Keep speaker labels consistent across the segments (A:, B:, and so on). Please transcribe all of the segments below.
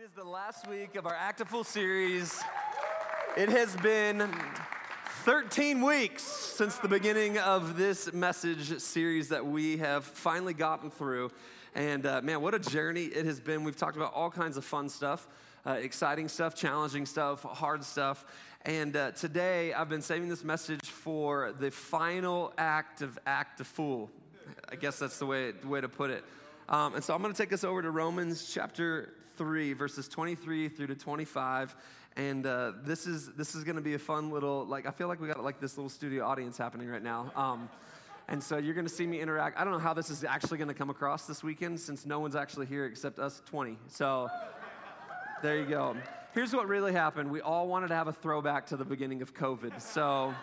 A: It is the last week of our Act a Fool series. It has been 13 weeks since the beginning of this message series that we have finally gotten through. And uh, man, what a journey it has been. We've talked about all kinds of fun stuff, uh, exciting stuff, challenging stuff, hard stuff. And uh, today I've been saving this message for the final act of Act a Fool. I guess that's the way, way to put it. Um, and so I'm going to take us over to Romans chapter 3, verses 23 through to 25. And uh, this is, this is going to be a fun little, like, I feel like we got like this little studio audience happening right now. Um, and so you're going to see me interact. I don't know how this is actually going to come across this weekend since no one's actually here except us 20. So there you go. Here's what really happened. We all wanted to have a throwback to the beginning of COVID. So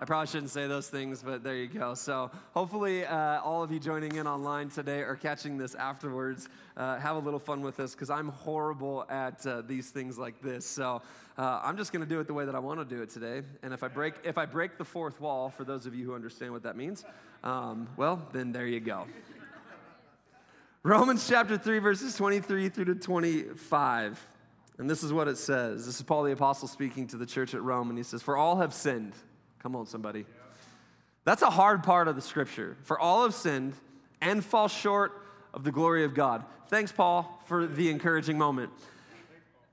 A: I probably shouldn't say those things, but there you go. So hopefully, uh, all of you joining in online today or catching this afterwards, uh, have a little fun with this because I'm horrible at uh, these things like this. So uh, I'm just going to do it the way that I want to do it today. And if I break if I break the fourth wall, for those of you who understand what that means, um, well, then there you go. Romans chapter 3, verses 23 through to 25. And this is what it says. This is Paul the Apostle speaking to the church at Rome, and he says, For all have sinned Come on, somebody. That's a hard part of the scripture. For all have sinned and fall short of the glory of God. Thanks, Paul, for the encouraging moment.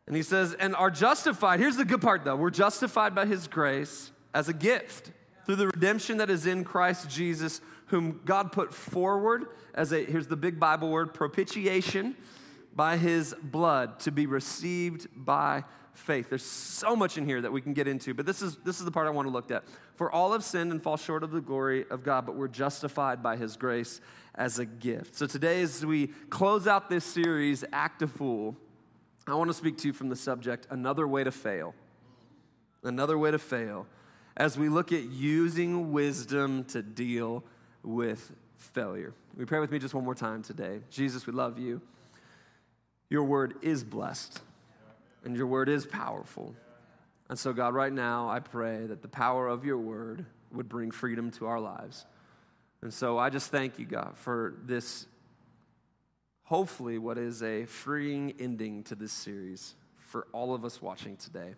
A: And he says, and are justified. Here's the good part, though. We're justified by his grace as a gift through the redemption that is in Christ Jesus, whom God put forward as a, here's the big Bible word, propitiation by his blood to be received by faith. There's so much in here that we can get into, but this is, this is the part I want to look at. For all have sinned and fall short of the glory of God, but we're justified by his grace as a gift. So today, as we close out this series, Act a Fool, I want to speak to you from the subject Another Way to Fail. Another Way to Fail. As we look at using wisdom to deal with failure. We pray with me just one more time today. Jesus, we love you. Your word is blessed and your word is powerful. And so, God, right now, I pray that the power of your word would bring freedom to our lives. And so I just thank you, God, for this, hopefully, what is a freeing ending to this series for all of us watching today.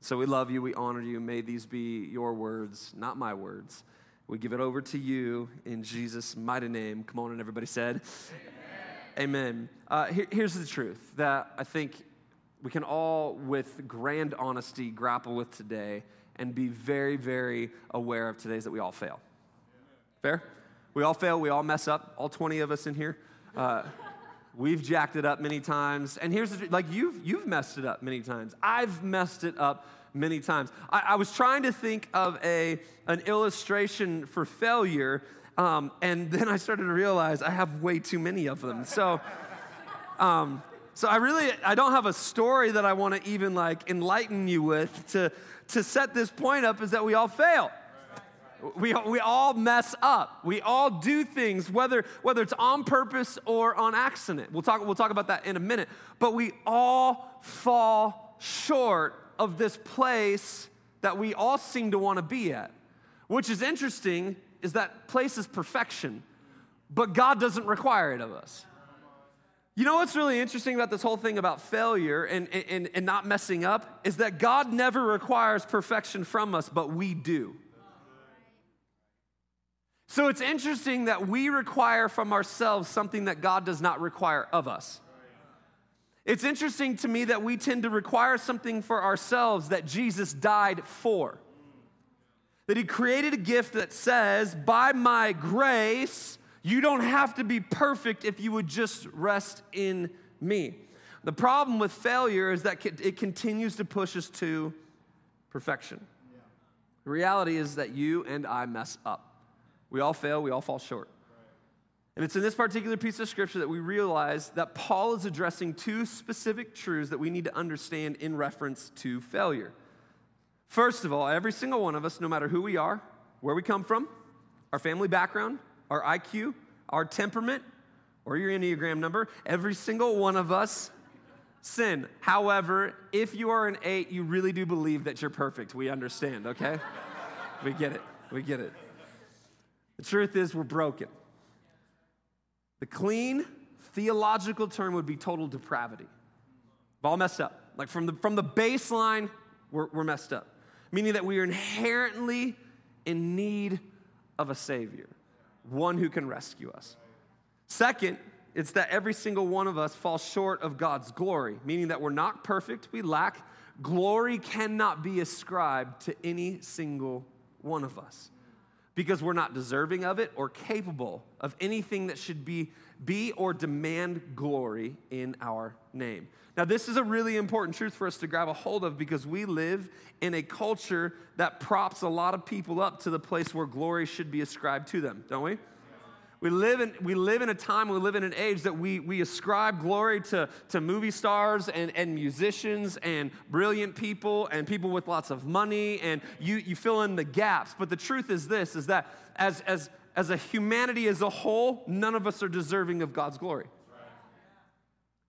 A: So we love you, we honor you. May these be your words, not my words. We give it over to you in Jesus' mighty name. Come on, and everybody said, Amen. Amen. Uh, here, here's the truth that I think we can all, with grand honesty, grapple with today and be very, very aware of today is that we all fail. Fair? We all fail, we all mess up, all 20 of us in here. Uh, we've jacked it up many times. And here's the like you've, you've messed it up many times. I've messed it up many times. I, I was trying to think of a, an illustration for failure, um, and then I started to realize I have way too many of them. So, um, so I really I don't have a story that I want to even like enlighten you with to to set this point up is that we all fail. We, we all mess up. We all do things, whether, whether it's on purpose or on accident. We'll talk, we'll talk about that in a minute. But we all fall short of this place that we all seem to want to be at. Which is interesting, is that place is perfection, but God doesn't require it of us. You know what's really interesting about this whole thing about failure and, and, and not messing up is that God never requires perfection from us, but we do. So it's interesting that we require from ourselves something that God does not require of us. It's interesting to me that we tend to require something for ourselves that Jesus died for. That he created a gift that says, by my grace, you don't have to be perfect if you would just rest in me. The problem with failure is that it continues to push us to perfection. The reality is that you and I mess up. We all fail, we all fall short. And it's in this particular piece of scripture that we realize that Paul is addressing two specific truths that we need to understand in reference to failure. First of all, every single one of us, no matter who we are, where we come from, our family background, our IQ, our temperament, or your Enneagram number, every single one of us sin. However, if you are an eight, you really do believe that you're perfect. We understand, okay? we get it. We get it. The truth is, we're broken. The clean theological term would be total depravity. We're all messed up. Like from the, from the baseline, we're, we're messed up. Meaning that we are inherently in need of a Savior, one who can rescue us. Second, it's that every single one of us falls short of God's glory, meaning that we're not perfect, we lack. Glory cannot be ascribed to any single one of us because we're not deserving of it or capable of anything that should be, be or demand glory in our name. Now, this is a really important truth for us to grab a hold of because we live in a culture that props a lot of people up to the place where glory should be ascribed to them, don't we? We live in, we live in a time, we live in an age that we, we ascribe glory to, to movie stars and, and musicians and brilliant people and people with lots of money, and you, you fill in the gaps. But the truth is this is that as, as, as a humanity as a whole, none of us are deserving of God's glory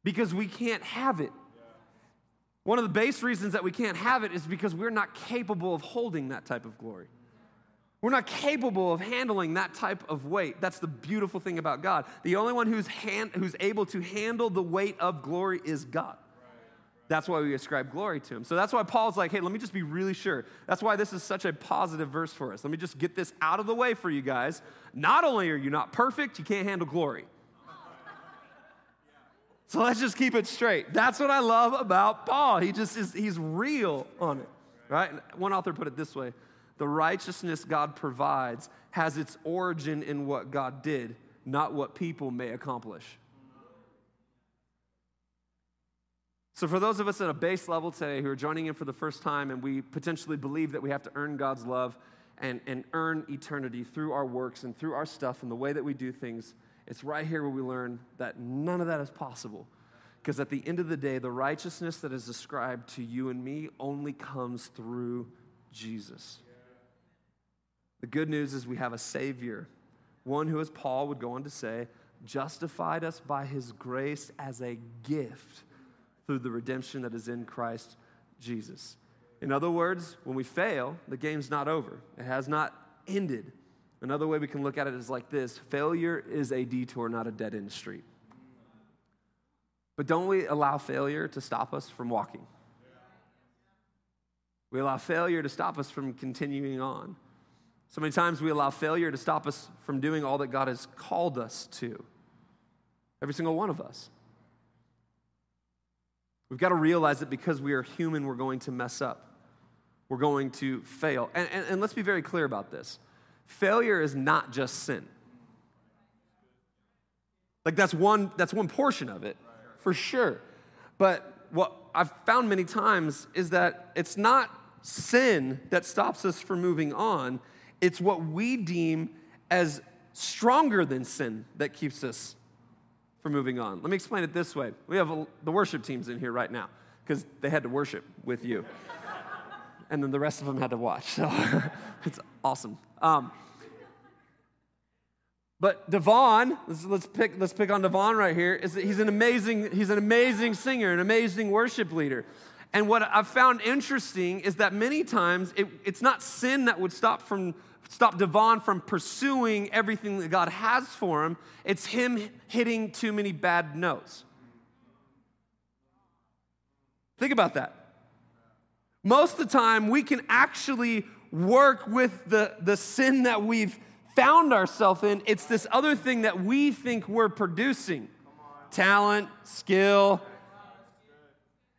A: because we can't have it. One of the base reasons that we can't have it is because we're not capable of holding that type of glory. We're not capable of handling that type of weight. That's the beautiful thing about God. The only one who's, hand, who's able to handle the weight of glory is God. That's why we ascribe glory to him. So that's why Paul's like, hey, let me just be really sure. That's why this is such a positive verse for us. Let me just get this out of the way for you guys. Not only are you not perfect, you can't handle glory. So let's just keep it straight. That's what I love about Paul. He just is, he's real on it, right? One author put it this way the righteousness God provides has its origin in what God did, not what people may accomplish. So, for those of us at a base level today who are joining in for the first time and we potentially believe that we have to earn God's love and, and earn eternity through our works and through our stuff and the way that we do things, it's right here where we learn that none of that is possible. Because at the end of the day, the righteousness that is ascribed to you and me only comes through Jesus. The good news is we have a Savior, one who, as Paul would go on to say, justified us by his grace as a gift through the redemption that is in Christ Jesus. In other words, when we fail, the game's not over, it has not ended. Another way we can look at it is like this failure is a detour, not a dead end street. But don't we allow failure to stop us from walking? We allow failure to stop us from continuing on. So many times we allow failure to stop us from doing all that God has called us to. Every single one of us. We've got to realize that because we are human, we're going to mess up. We're going to fail. And, and, and let's be very clear about this failure is not just sin. Like that's one, that's one portion of it, for sure. But what I've found many times is that it's not sin that stops us from moving on, it's what we deem as stronger than sin that keeps us from moving on. Let me explain it this way. We have the worship teams in here right now because they had to worship with you. and then the rest of them had to watch. So it's awesome. Um, but Devon, let's, let's, pick, let's pick on Devon right here. Is that he's an amazing, he's an amazing singer, an amazing worship leader. And what I've found interesting is that many times it, it's not sin that would stop from stop Devon from pursuing everything that God has for him. It's him hitting too many bad notes. Think about that. Most of the time, we can actually work with the, the sin that we've found ourselves in. It's this other thing that we think we're producing talent, skill,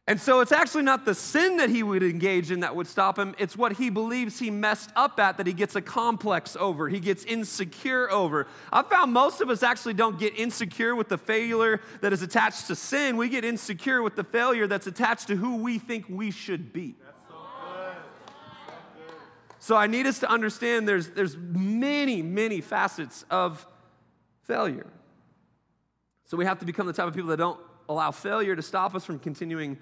A: and so it's actually not the sin that he would engage in that would stop him. It's what he believes he messed up at that he gets a complex over, he gets insecure over. I found most of us actually don't get insecure with the failure that is attached to sin. We get insecure with the failure that's attached to who we think we should be. So I need us to understand there's, there's many, many facets of failure. So we have to become the type of people that don't allow failure to stop us from continuing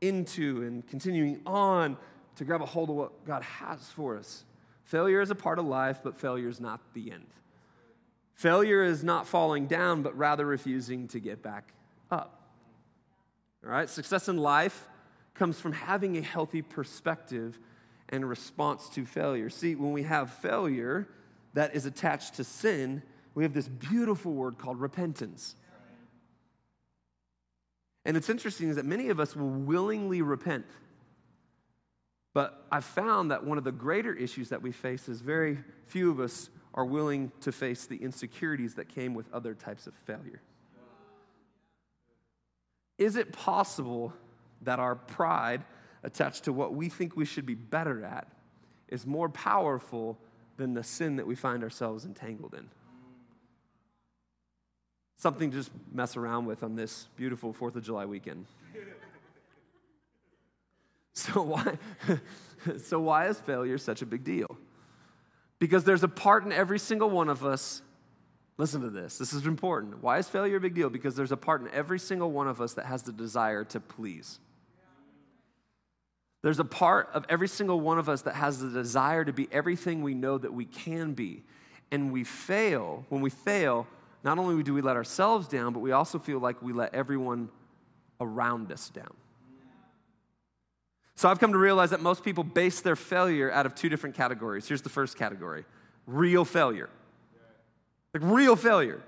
A: into and continuing on to grab a hold of what God has for us. Failure is a part of life, but failure is not the end. Failure is not falling down, but rather refusing to get back up. All right? Success in life comes from having a healthy perspective and response to failure. See, when we have failure that is attached to sin, we have this beautiful word called repentance. And it's interesting is that many of us will willingly repent. But I've found that one of the greater issues that we face is very few of us are willing to face the insecurities that came with other types of failure. Is it possible that our pride attached to what we think we should be better at is more powerful than the sin that we find ourselves entangled in? Something to just mess around with on this beautiful 4th of July weekend. So why, so why is failure such a big deal? Because there's a part in every single one of us. Listen to this. This is important. Why is failure a big deal? Because there's a part in every single one of us that has the desire to please. There's a part of every single one of us that has the desire to be everything we know that we can be. And we fail. When we fail, not only do we let ourselves down, but we also feel like we let everyone around us down. So I've come to realize that most people base their failure out of two different categories. Here's the first category real failure. Like real failure.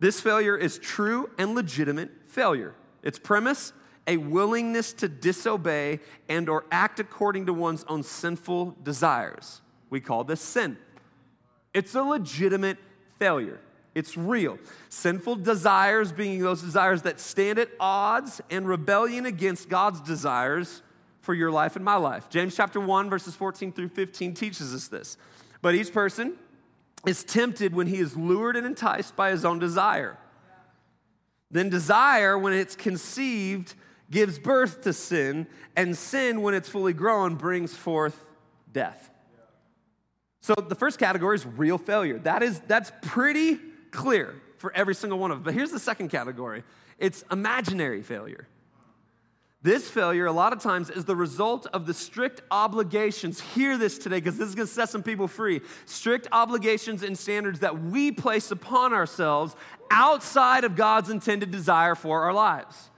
A: This failure is true and legitimate failure. Its premise, a willingness to disobey and or act according to one's own sinful desires. We call this sin. It's a legitimate failure. It's real. Sinful desires being those desires that stand at odds and rebellion against God's desires for your life and my life. James chapter 1, verses 14 through 15 teaches us this. But each person is tempted when he is lured and enticed by his own desire. Then desire, when it's conceived, gives birth to sin, and sin, when it's fully grown, brings forth death. So the first category is real failure. That is that's pretty clear for every single one of them. But here's the second category. It's imaginary failure. This failure, a lot of times, is the result of the strict obligations. Hear this today because this is going to set some people free. Strict obligations and standards that we place upon ourselves outside of God's intended desire for our lives.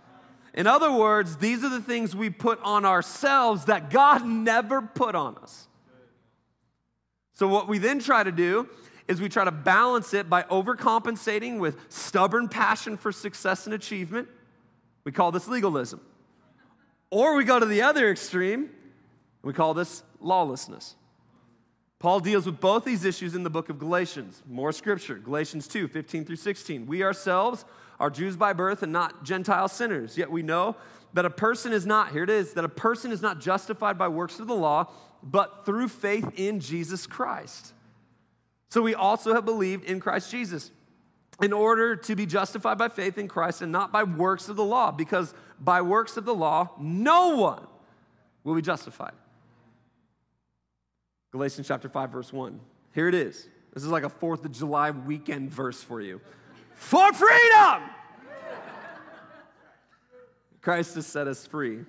A: In other words, these are the things we put on ourselves that God never put on us. So, what we then try to do is we try to balance it by overcompensating with stubborn passion for success and achievement. We call this legalism. Or we go to the other extreme, we call this lawlessness. Paul deals with both these issues in the book of Galatians. More scripture, Galatians 2 15 through 16. We ourselves are Jews by birth and not Gentile sinners, yet we know that a person is not, here it is, that a person is not justified by works of the law, but through faith in Jesus Christ. So we also have believed in Christ Jesus in order to be justified by faith in Christ and not by works of the law, because by works of the law, no one will be justified. Galatians chapter 5, verse 1. Here it is. This is like a 4th of July weekend verse for you. For freedom! Christ has set us free.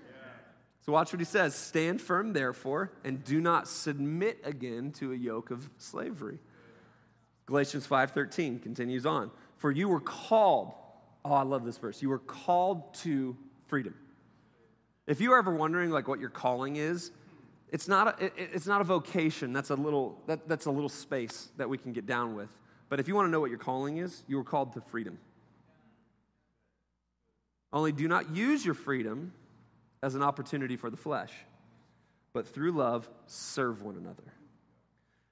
A: So watch what he says Stand firm, therefore, and do not submit again to a yoke of slavery. Galatians 5:13 continues on. For you were called, oh, I love this verse. You were called to freedom. If you're ever wondering like what your calling is, it's not a, it, it's not a vocation. That's a little that, that's a little space that we can get down with. But if you want to know what your calling is, you were called to freedom. Only do not use your freedom as an opportunity for the flesh, but through love serve one another.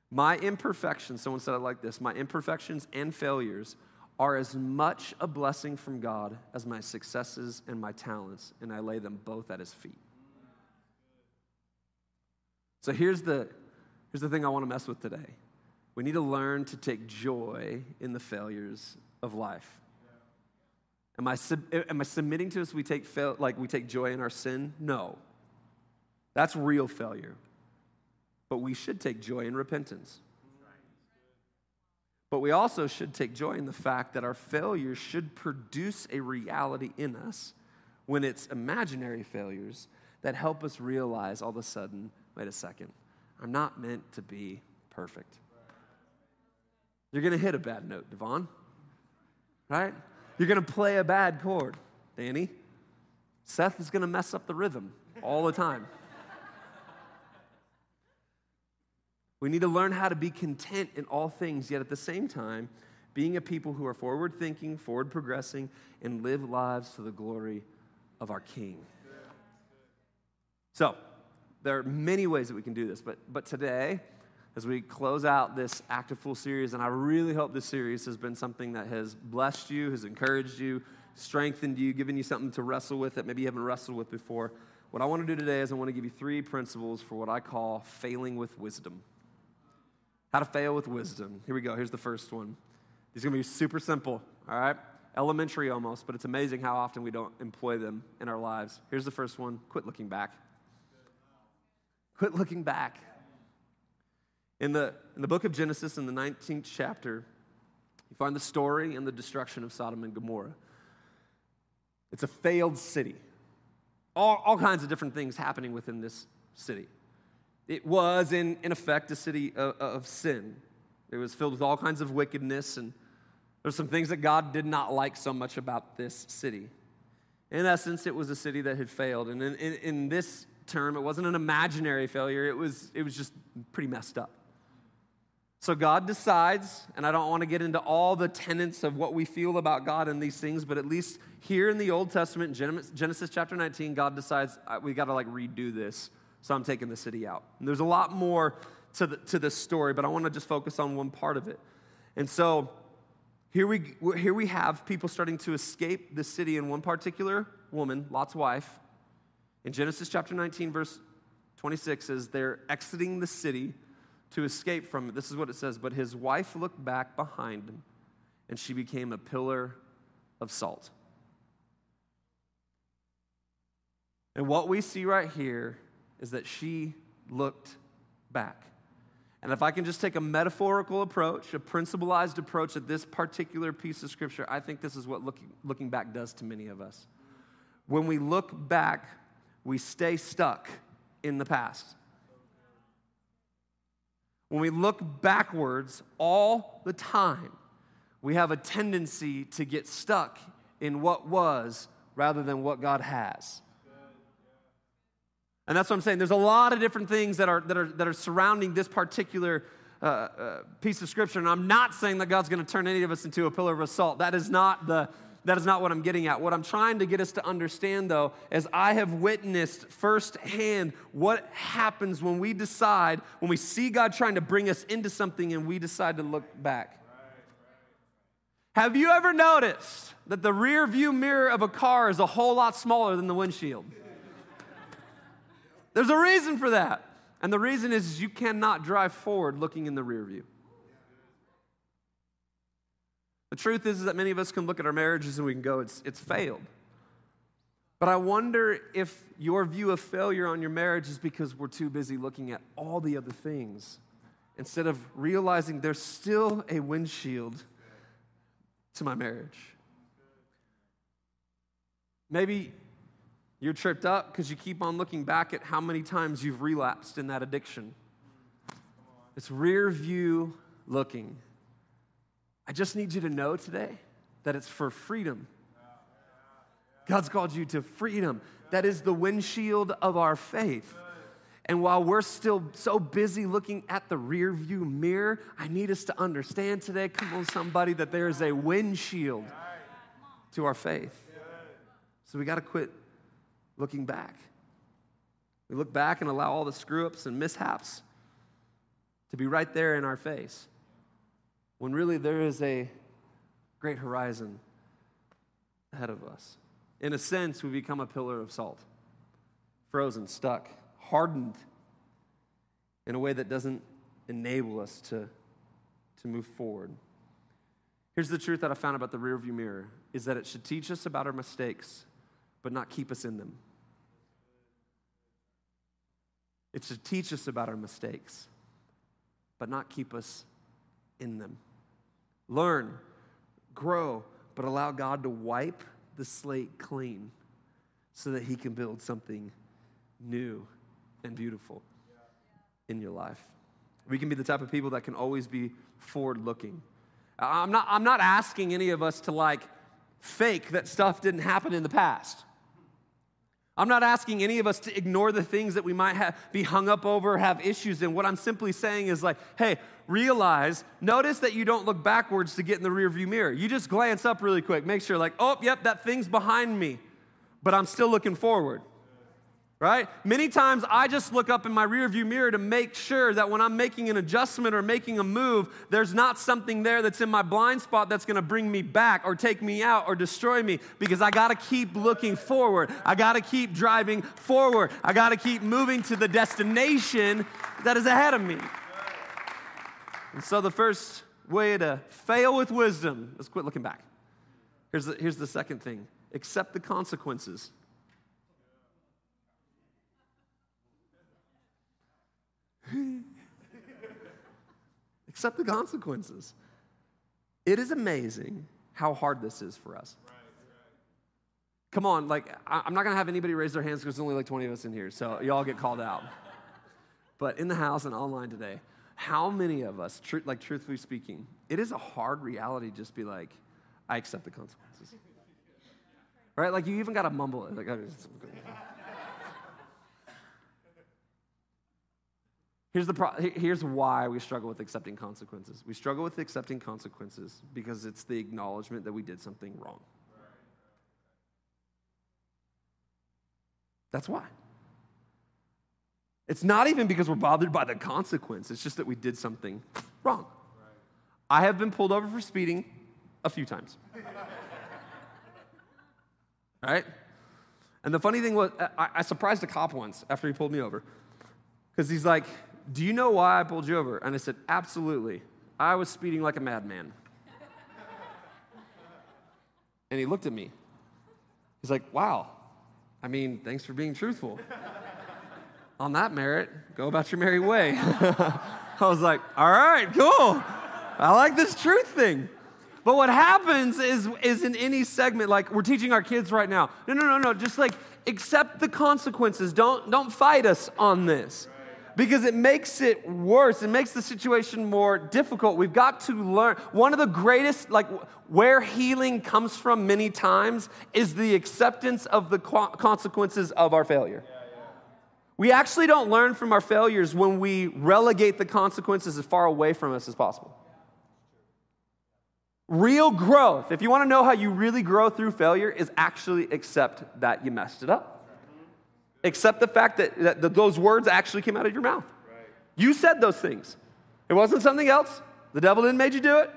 A: My imperfections, someone said it like this my imperfections and failures are as much a blessing from God as my successes and my talents, and I lay them both at his feet. So here's the, here's the thing I want to mess with today. We need to learn to take joy in the failures of life. Am I, am I submitting to us we take fail, like we take joy in our sin? No. That's real failure. But we should take joy in repentance. But we also should take joy in the fact that our failures should produce a reality in us when it's imaginary failures that help us realize all of a sudden wait a second, I'm not meant to be perfect. You're going to hit a bad note, Devon, right? You're going to play a bad chord, Danny. Seth is going to mess up the rhythm all the time. We need to learn how to be content in all things, yet at the same time, being a people who are forward thinking, forward progressing, and live lives to the glory of our King. So, there are many ways that we can do this, but, but today, as we close out this Act a Fool series, and I really hope this series has been something that has blessed you, has encouraged you, strengthened you, given you something to wrestle with that maybe you haven't wrestled with before. What I want to do today is I want to give you three principles for what I call failing with wisdom. How to fail with wisdom. Here we go. Here's the first one. These are going to be super simple, all right? Elementary almost, but it's amazing how often we don't employ them in our lives. Here's the first one quit looking back. Quit looking back. In the, in the book of Genesis, in the 19th chapter, you find the story and the destruction of Sodom and Gomorrah. It's a failed city. All, all kinds of different things happening within this city. It was, in, in effect, a city of, of sin. It was filled with all kinds of wickedness, and there's some things that God did not like so much about this city. In essence, it was a city that had failed. And in, in, in this term, it wasn't an imaginary failure, it was, it was just pretty messed up. So God decides, and I don't want to get into all the tenets of what we feel about God and these things, but at least here in the Old Testament, Genesis chapter 19, God decides we got to like redo this. So I'm taking the city out. And there's a lot more to, the, to this story, but I want to just focus on one part of it. And so here we, here we have people starting to escape the city, and one particular woman, Lot's wife, in Genesis chapter 19, verse 26, says they're exiting the city to escape from it. This is what it says But his wife looked back behind him, and she became a pillar of salt. And what we see right here is that she looked back. And if I can just take a metaphorical approach, a principalized approach at this particular piece of scripture, I think this is what looking, looking back does to many of us. When we look back, we stay stuck in the past. When we look backwards all the time, we have a tendency to get stuck in what was rather than what God has. And that's what I'm saying. There's a lot of different things that are, that are, that are surrounding this particular uh, uh, piece of scripture. And I'm not saying that God's going to turn any of us into a pillar of salt. That is not the, that is not what I'm getting at. What I'm trying to get us to understand, though, is I have witnessed firsthand what happens when we decide, when we see God trying to bring us into something and we decide to look back. Have you ever noticed that the rear view mirror of a car is a whole lot smaller than the windshield? There's a reason for that. And the reason is you cannot drive forward looking in the rear view. The truth is, is that many of us can look at our marriages and we can go, it's, it's failed. But I wonder if your view of failure on your marriage is because we're too busy looking at all the other things instead of realizing there's still a windshield to my marriage. Maybe you're tripped up because you keep on looking back at how many times you've relapsed in that addiction. It's rear view looking. I just need you to know today that it's for freedom. God's called you to freedom. That is the windshield of our faith. And while we're still so busy looking at the rear view mirror, I need us to understand today, come on, somebody, that there is a windshield to our faith. So we got to quit looking back. We look back and allow all the screw ups and mishaps to be right there in our face when really there is a great horizon ahead of us. In a sense, we become a pillar of salt, frozen, stuck, hardened in a way that doesn't enable us to, to move forward. Here's the truth that I found about the rearview mirror is that it should teach us about our mistakes, but not keep us in them. It to teach us about our mistakes, but not keep us in them learn, grow, but allow God to wipe the slate clean so that He can build something new and beautiful in your life. We can be the type of people that can always be forward looking. I'm not, I'm not asking any of us to like fake that stuff didn't happen in the past. I'm not asking any of us to ignore the things that we might have, be hung up over, have issues in. What I'm simply saying is like, hey, realize, notice that you don't look backwards to get in the rearview mirror. You just glance up really quick, make sure, like, oh, yep, that thing's behind me. but I'm still looking forward right? Many times I just look up in my rearview mirror to make sure that when I'm making an adjustment or making a move, there's not something there that's in my blind spot that's gonna bring me back or take me out or destroy me because I gotta keep looking forward. I gotta keep driving forward. I gotta keep moving to the destination that is ahead of me. And so the first way to fail with wisdom, let's quit looking back. Here's the, here's the second thing accept the consequences. Accept the consequences. It is amazing how hard this is for us. Come on, like, I'm not gonna have anybody raise their hands because there's only like 20 of us in here, so y'all get called out. But in the house and online today, how many of us, tr- like truthfully speaking, it is a hard reality just be like, I accept the consequences. Right? Like, you even gotta mumble it. Like, Here's, the pro- here's why we struggle with accepting consequences. We struggle with accepting consequences because it's the acknowledgement that we did something wrong. That's why. It's not even because we're bothered by the consequence, it's just that we did something wrong. I have been pulled over for speeding a few times. right? And the funny thing was, I, I surprised a cop once after he pulled me over. Because he's like, do you know why I pulled you over? And I said, Absolutely. I was speeding like a madman. and he looked at me. He's like, Wow. I mean, thanks for being truthful. On that merit, go about your merry way. I was like, All right, cool. I like this truth thing. But what happens is, is in any segment, like we're teaching our kids right now, no, no, no, no, just like accept the consequences. Don't, don't fight us on this because it makes it worse. It makes the situation more difficult. We've got to learn. One of the greatest, like, where healing comes from many times is the acceptance of the consequences of our failure. We actually don't learn from our failures when we relegate the consequences as far away from us as possible. Real growth, if you want to know how you really grow through failure, is actually accept that you messed it up. Accept the fact that, that, that those words actually came out of your mouth. Right. You said those things. It wasn't something else. The devil didn't make you do it.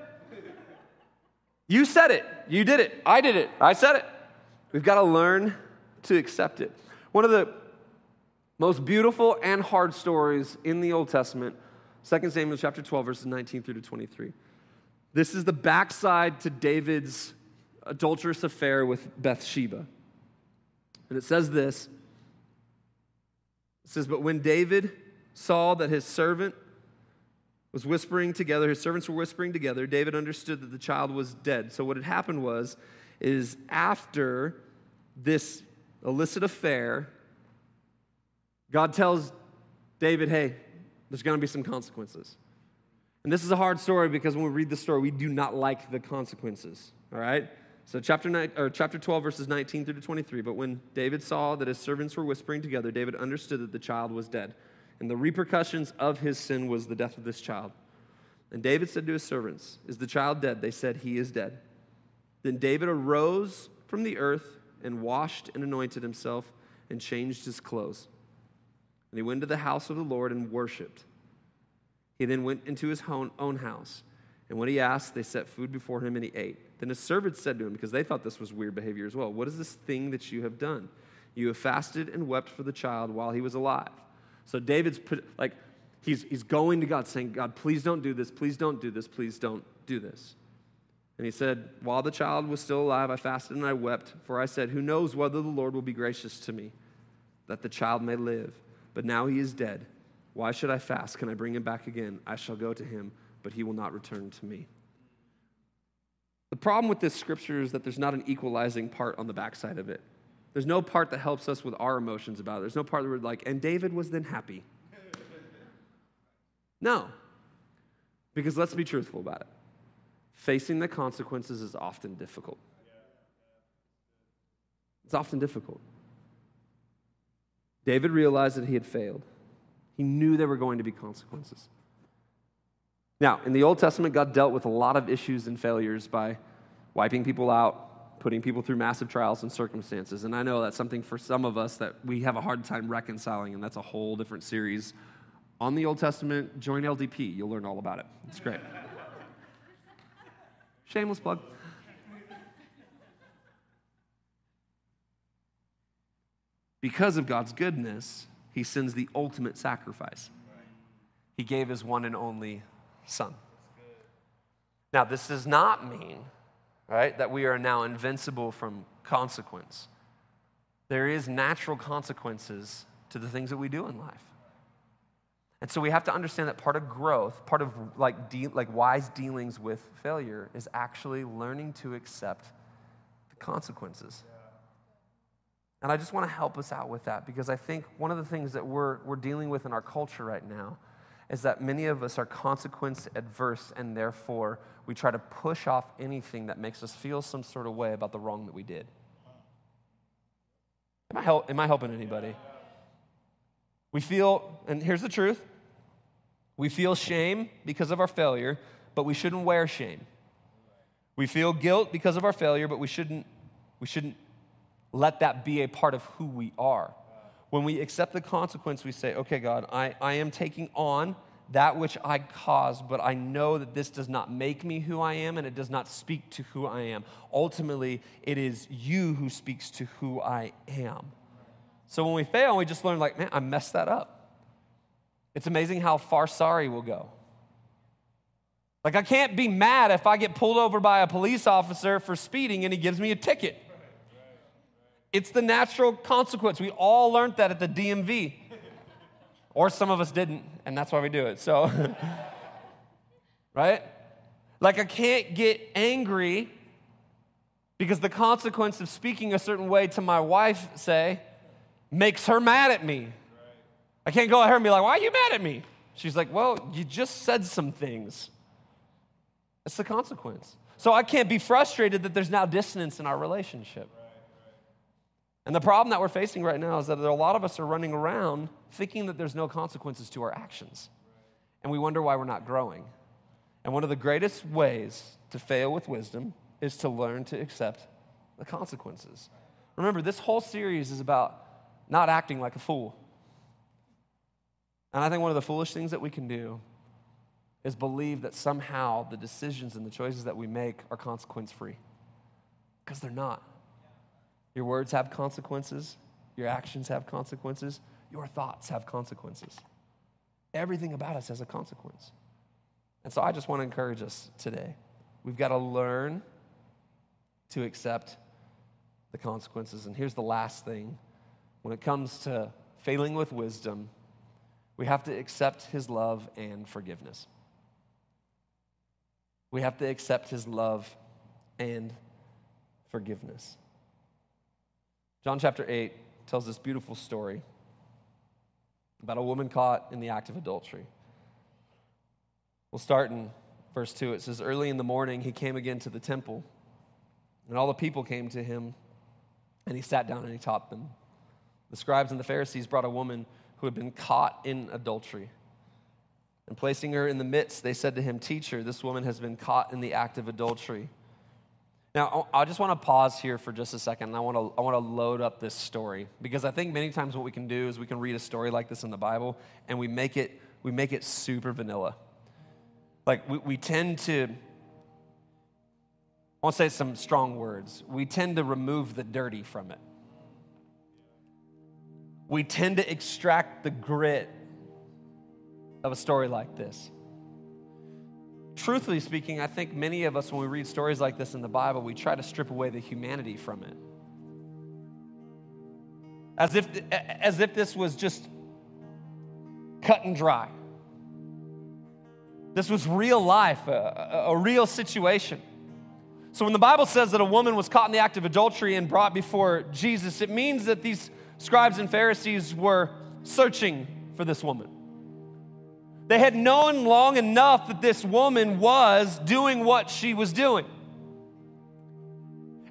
A: You said it. You did it. I did it. I said it. We've got to learn to accept it. One of the most beautiful and hard stories in the Old Testament, 2 Samuel chapter 12, verses 19 through to 23. This is the backside to David's adulterous affair with Bathsheba. And it says this it says, But when David saw that his servant was whispering together, his servants were whispering together, David understood that the child was dead. So what had happened was, is after this illicit affair, God tells David, hey, there's going to be some consequences. And this is a hard story because when we read the story, we do not like the consequences, all right? So chapter, nine, or chapter 12, verses 19 through to 23. But when David saw that his servants were whispering together, David understood that the child was dead. And the repercussions of his sin was the death of this child. And David said to his servants, Is the child dead? They said, He is dead. Then David arose from the earth and washed and anointed himself and changed his clothes. And he went to the house of the Lord and worshiped. He then went into his own house. And when he asked, they set food before him and he ate. Then his servants said to him, because they thought this was weird behavior as well, What is this thing that you have done? You have fasted and wept for the child while he was alive. So David's put, like, he's, he's going to God saying, God, please don't do this, please don't do this, please don't do this. And he said, While the child was still alive, I fasted and I wept, for I said, Who knows whether the Lord will be gracious to me, that the child may live? But now he is dead. Why should I fast? Can I bring him back again? I shall go to him, but he will not return to me. The problem with this scripture is that there's not an equalizing part on the backside of it. There's no part that helps us with our emotions about it. There's no part that we're like, and David was then happy. No. Because let's be truthful about it. Facing the consequences is often difficult. It's often difficult. David realized that he had failed. He knew there were going to be consequences. Now, in the Old Testament, God dealt with a lot of issues and failures by wiping people out, putting people through massive trials and circumstances. And I know that's something for some of us that we have a hard time reconciling, and that's a whole different series. On the Old Testament, join LDP. You'll learn all about it. It's great. Shameless plug. Because of God's goodness, He sends the ultimate sacrifice. He gave His one and only Son. Now, this does not mean, right, that we are now invincible from consequence. There is natural consequences to the things that we do in life. And so we have to understand that part of growth, part of like, de- like wise dealings with failure, is actually learning to accept the consequences. And I just want to help us out with that because I think one of the things that we're, we're dealing with in our culture right now is that many of us are consequence adverse and therefore we try to push off anything that makes us feel some sort of way about the wrong that we did. Am I, help, am I helping anybody? We feel, and here's the truth we feel shame because of our failure, but we shouldn't wear shame. We feel guilt because of our failure, but we shouldn't, we shouldn't let that be a part of who we are. When we accept the consequence, we say, okay, God, I, I am taking on that which I caused, but I know that this does not make me who I am and it does not speak to who I am. Ultimately, it is you who speaks to who I am. So when we fail, we just learn, like, man, I messed that up. It's amazing how far sorry we'll go. Like, I can't be mad if I get pulled over by a police officer for speeding and he gives me a ticket. It's the natural consequence. We all learned that at the DMV. Or some of us didn't, and that's why we do it. So, right? Like, I can't get angry because the consequence of speaking a certain way to my wife, say, makes her mad at me. I can't go at her and be like, why are you mad at me? She's like, well, you just said some things. That's the consequence. So I can't be frustrated that there's now dissonance in our relationship. And the problem that we're facing right now is that a lot of us are running around thinking that there's no consequences to our actions. And we wonder why we're not growing. And one of the greatest ways to fail with wisdom is to learn to accept the consequences. Remember, this whole series is about not acting like a fool. And I think one of the foolish things that we can do is believe that somehow the decisions and the choices that we make are consequence free. Because they're not. Your words have consequences, your actions have consequences, your thoughts have consequences. Everything about us has a consequence. And so I just want to encourage us today. We've got to learn to accept the consequences. And here's the last thing when it comes to failing with wisdom we have to accept his love and forgiveness. We have to accept his love and forgiveness. John chapter 8 tells this beautiful story about a woman caught in the act of adultery. We'll start in verse 2. It says, Early in the morning, he came again to the temple, and all the people came to him, and he sat down and he taught them. The scribes and the Pharisees brought a woman who had been caught in adultery. And placing her in the midst, they said to him, Teacher, this woman has been caught in the act of adultery. Now, I just want to pause here for just a second, and I want to, I want to load up this story because I think many times what we can do is we can read a story like this in the Bible and we make it, we make it super vanilla. Like, we, we tend to, I won't say some strong words, we tend to remove the dirty from it we tend to extract the grit of a story like this. Truthfully speaking, I think many of us, when we read stories like this in the Bible, we try to strip away the humanity from it. As if, as if this was just cut and dry. This was real life, a, a, real situation. So when the Bible says that a woman was caught in the act of adultery and brought before Jesus, it means that these scribes and Pharisees were searching for this woman. They had known long enough that this woman was doing what she was doing.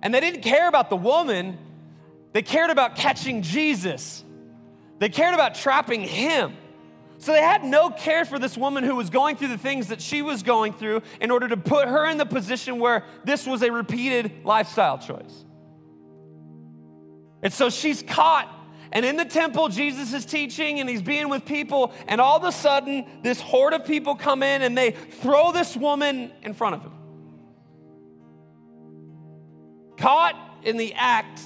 A: And they didn't care about the woman, they cared about catching Jesus. They cared about trapping him. So they had no care for this woman who was going through the things that she was going through in order to put her in the position where this was a repeated lifestyle choice. And so she's caught. And in the temple, Jesus is teaching and he's being with people. And all of a sudden, this horde of people come in and they throw this woman in front of him. Caught in the act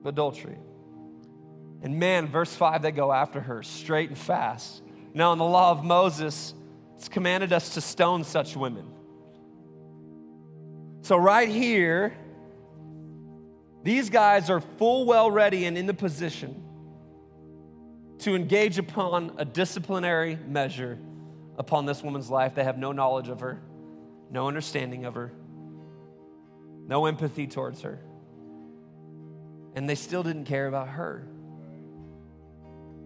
A: of adultery. And man, verse 5, they go after her straight and fast. Now, in the law of Moses, it's commanded us to stone such women. So, right here, these guys are full well ready and in the position to engage upon a disciplinary measure upon this woman's life. They have no knowledge of her, no understanding of her, no empathy towards her. And they still didn't care about her.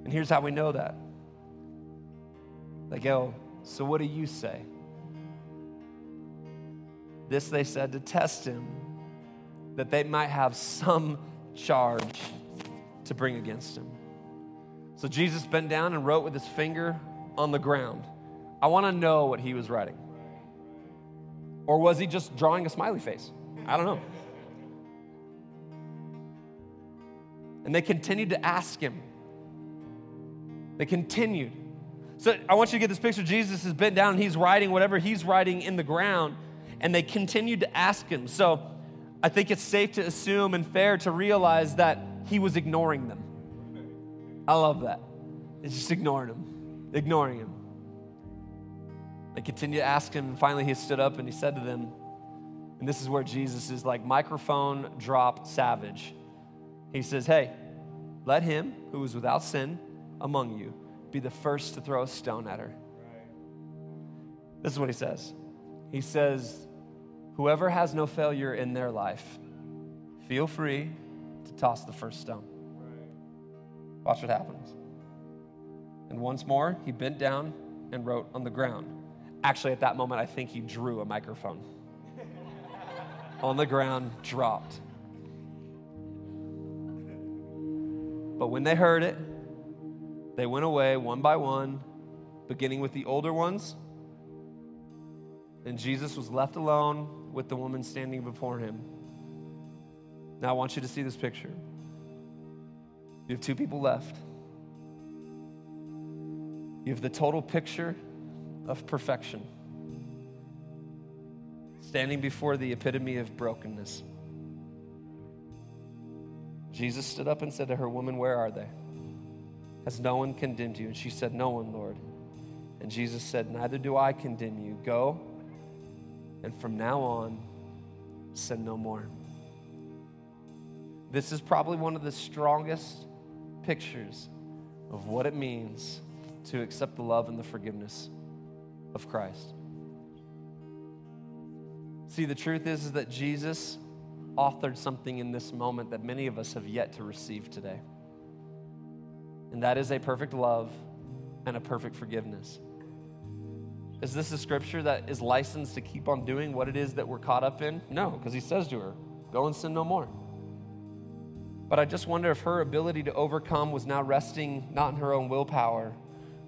A: And here's how we know that. They go, So what do you say? This they said to test him, that they might have some charge to bring against him. So Jesus bent down and wrote with his finger on the ground. I want to know what he was writing. Or was he just drawing a smiley face? I don't know. And they continued to ask him, they continued. So I want you to get this picture. Jesus is bent down and he's writing whatever he's writing in the ground, and they continued to ask him. So I think it's safe to assume and fair to realize that he was ignoring them. I love that. It's just ignoring him, ignoring him. They continue to ask him, and finally he stood up and he said to them, and this is where Jesus is like microphone drop savage. He says, Hey, let him who is without sin among you be the first to throw a stone at her. This is what he says. He says, Whoever has no failure in their life, feel free to toss the first stone. Watch what happens. And once more, he bent down and wrote on the ground. Actually, at that moment, I think he drew a microphone on the ground, dropped. But when they heard it, they went away one by one, beginning with the older ones. And Jesus was left alone with the woman standing before him. Now, I want you to see this picture. You have two people left. You have the total picture of perfection, standing before the epitome of brokenness. Jesus stood up and said to her, Woman, where are they? Has no one condemned you? And she said, No one, Lord. And Jesus said, Neither do I condemn you. Go, and from now on, sin no more. This is probably one of the strongest pictures of what it means to accept the love and the forgiveness of Christ. See, the truth is, is that Jesus authored something in this moment that many of us have yet to receive today and that is a perfect love and a perfect forgiveness. Is this a scripture that is licensed to keep on doing what it is that we're caught up in? No, because he says to her, Go and sin no more. But I just wonder if her ability to overcome was now resting not in her own willpower,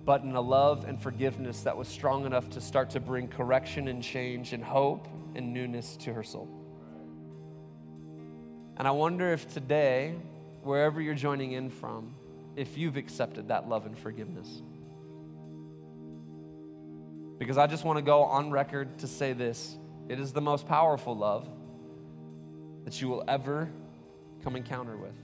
A: but in a love and forgiveness that was strong enough to start to bring correction and change and hope and newness to her soul. And I wonder if today, wherever you're joining in from, if you've accepted that love and forgiveness. Because I just want to go on record to say this it is the most powerful love that you will ever come encounter with.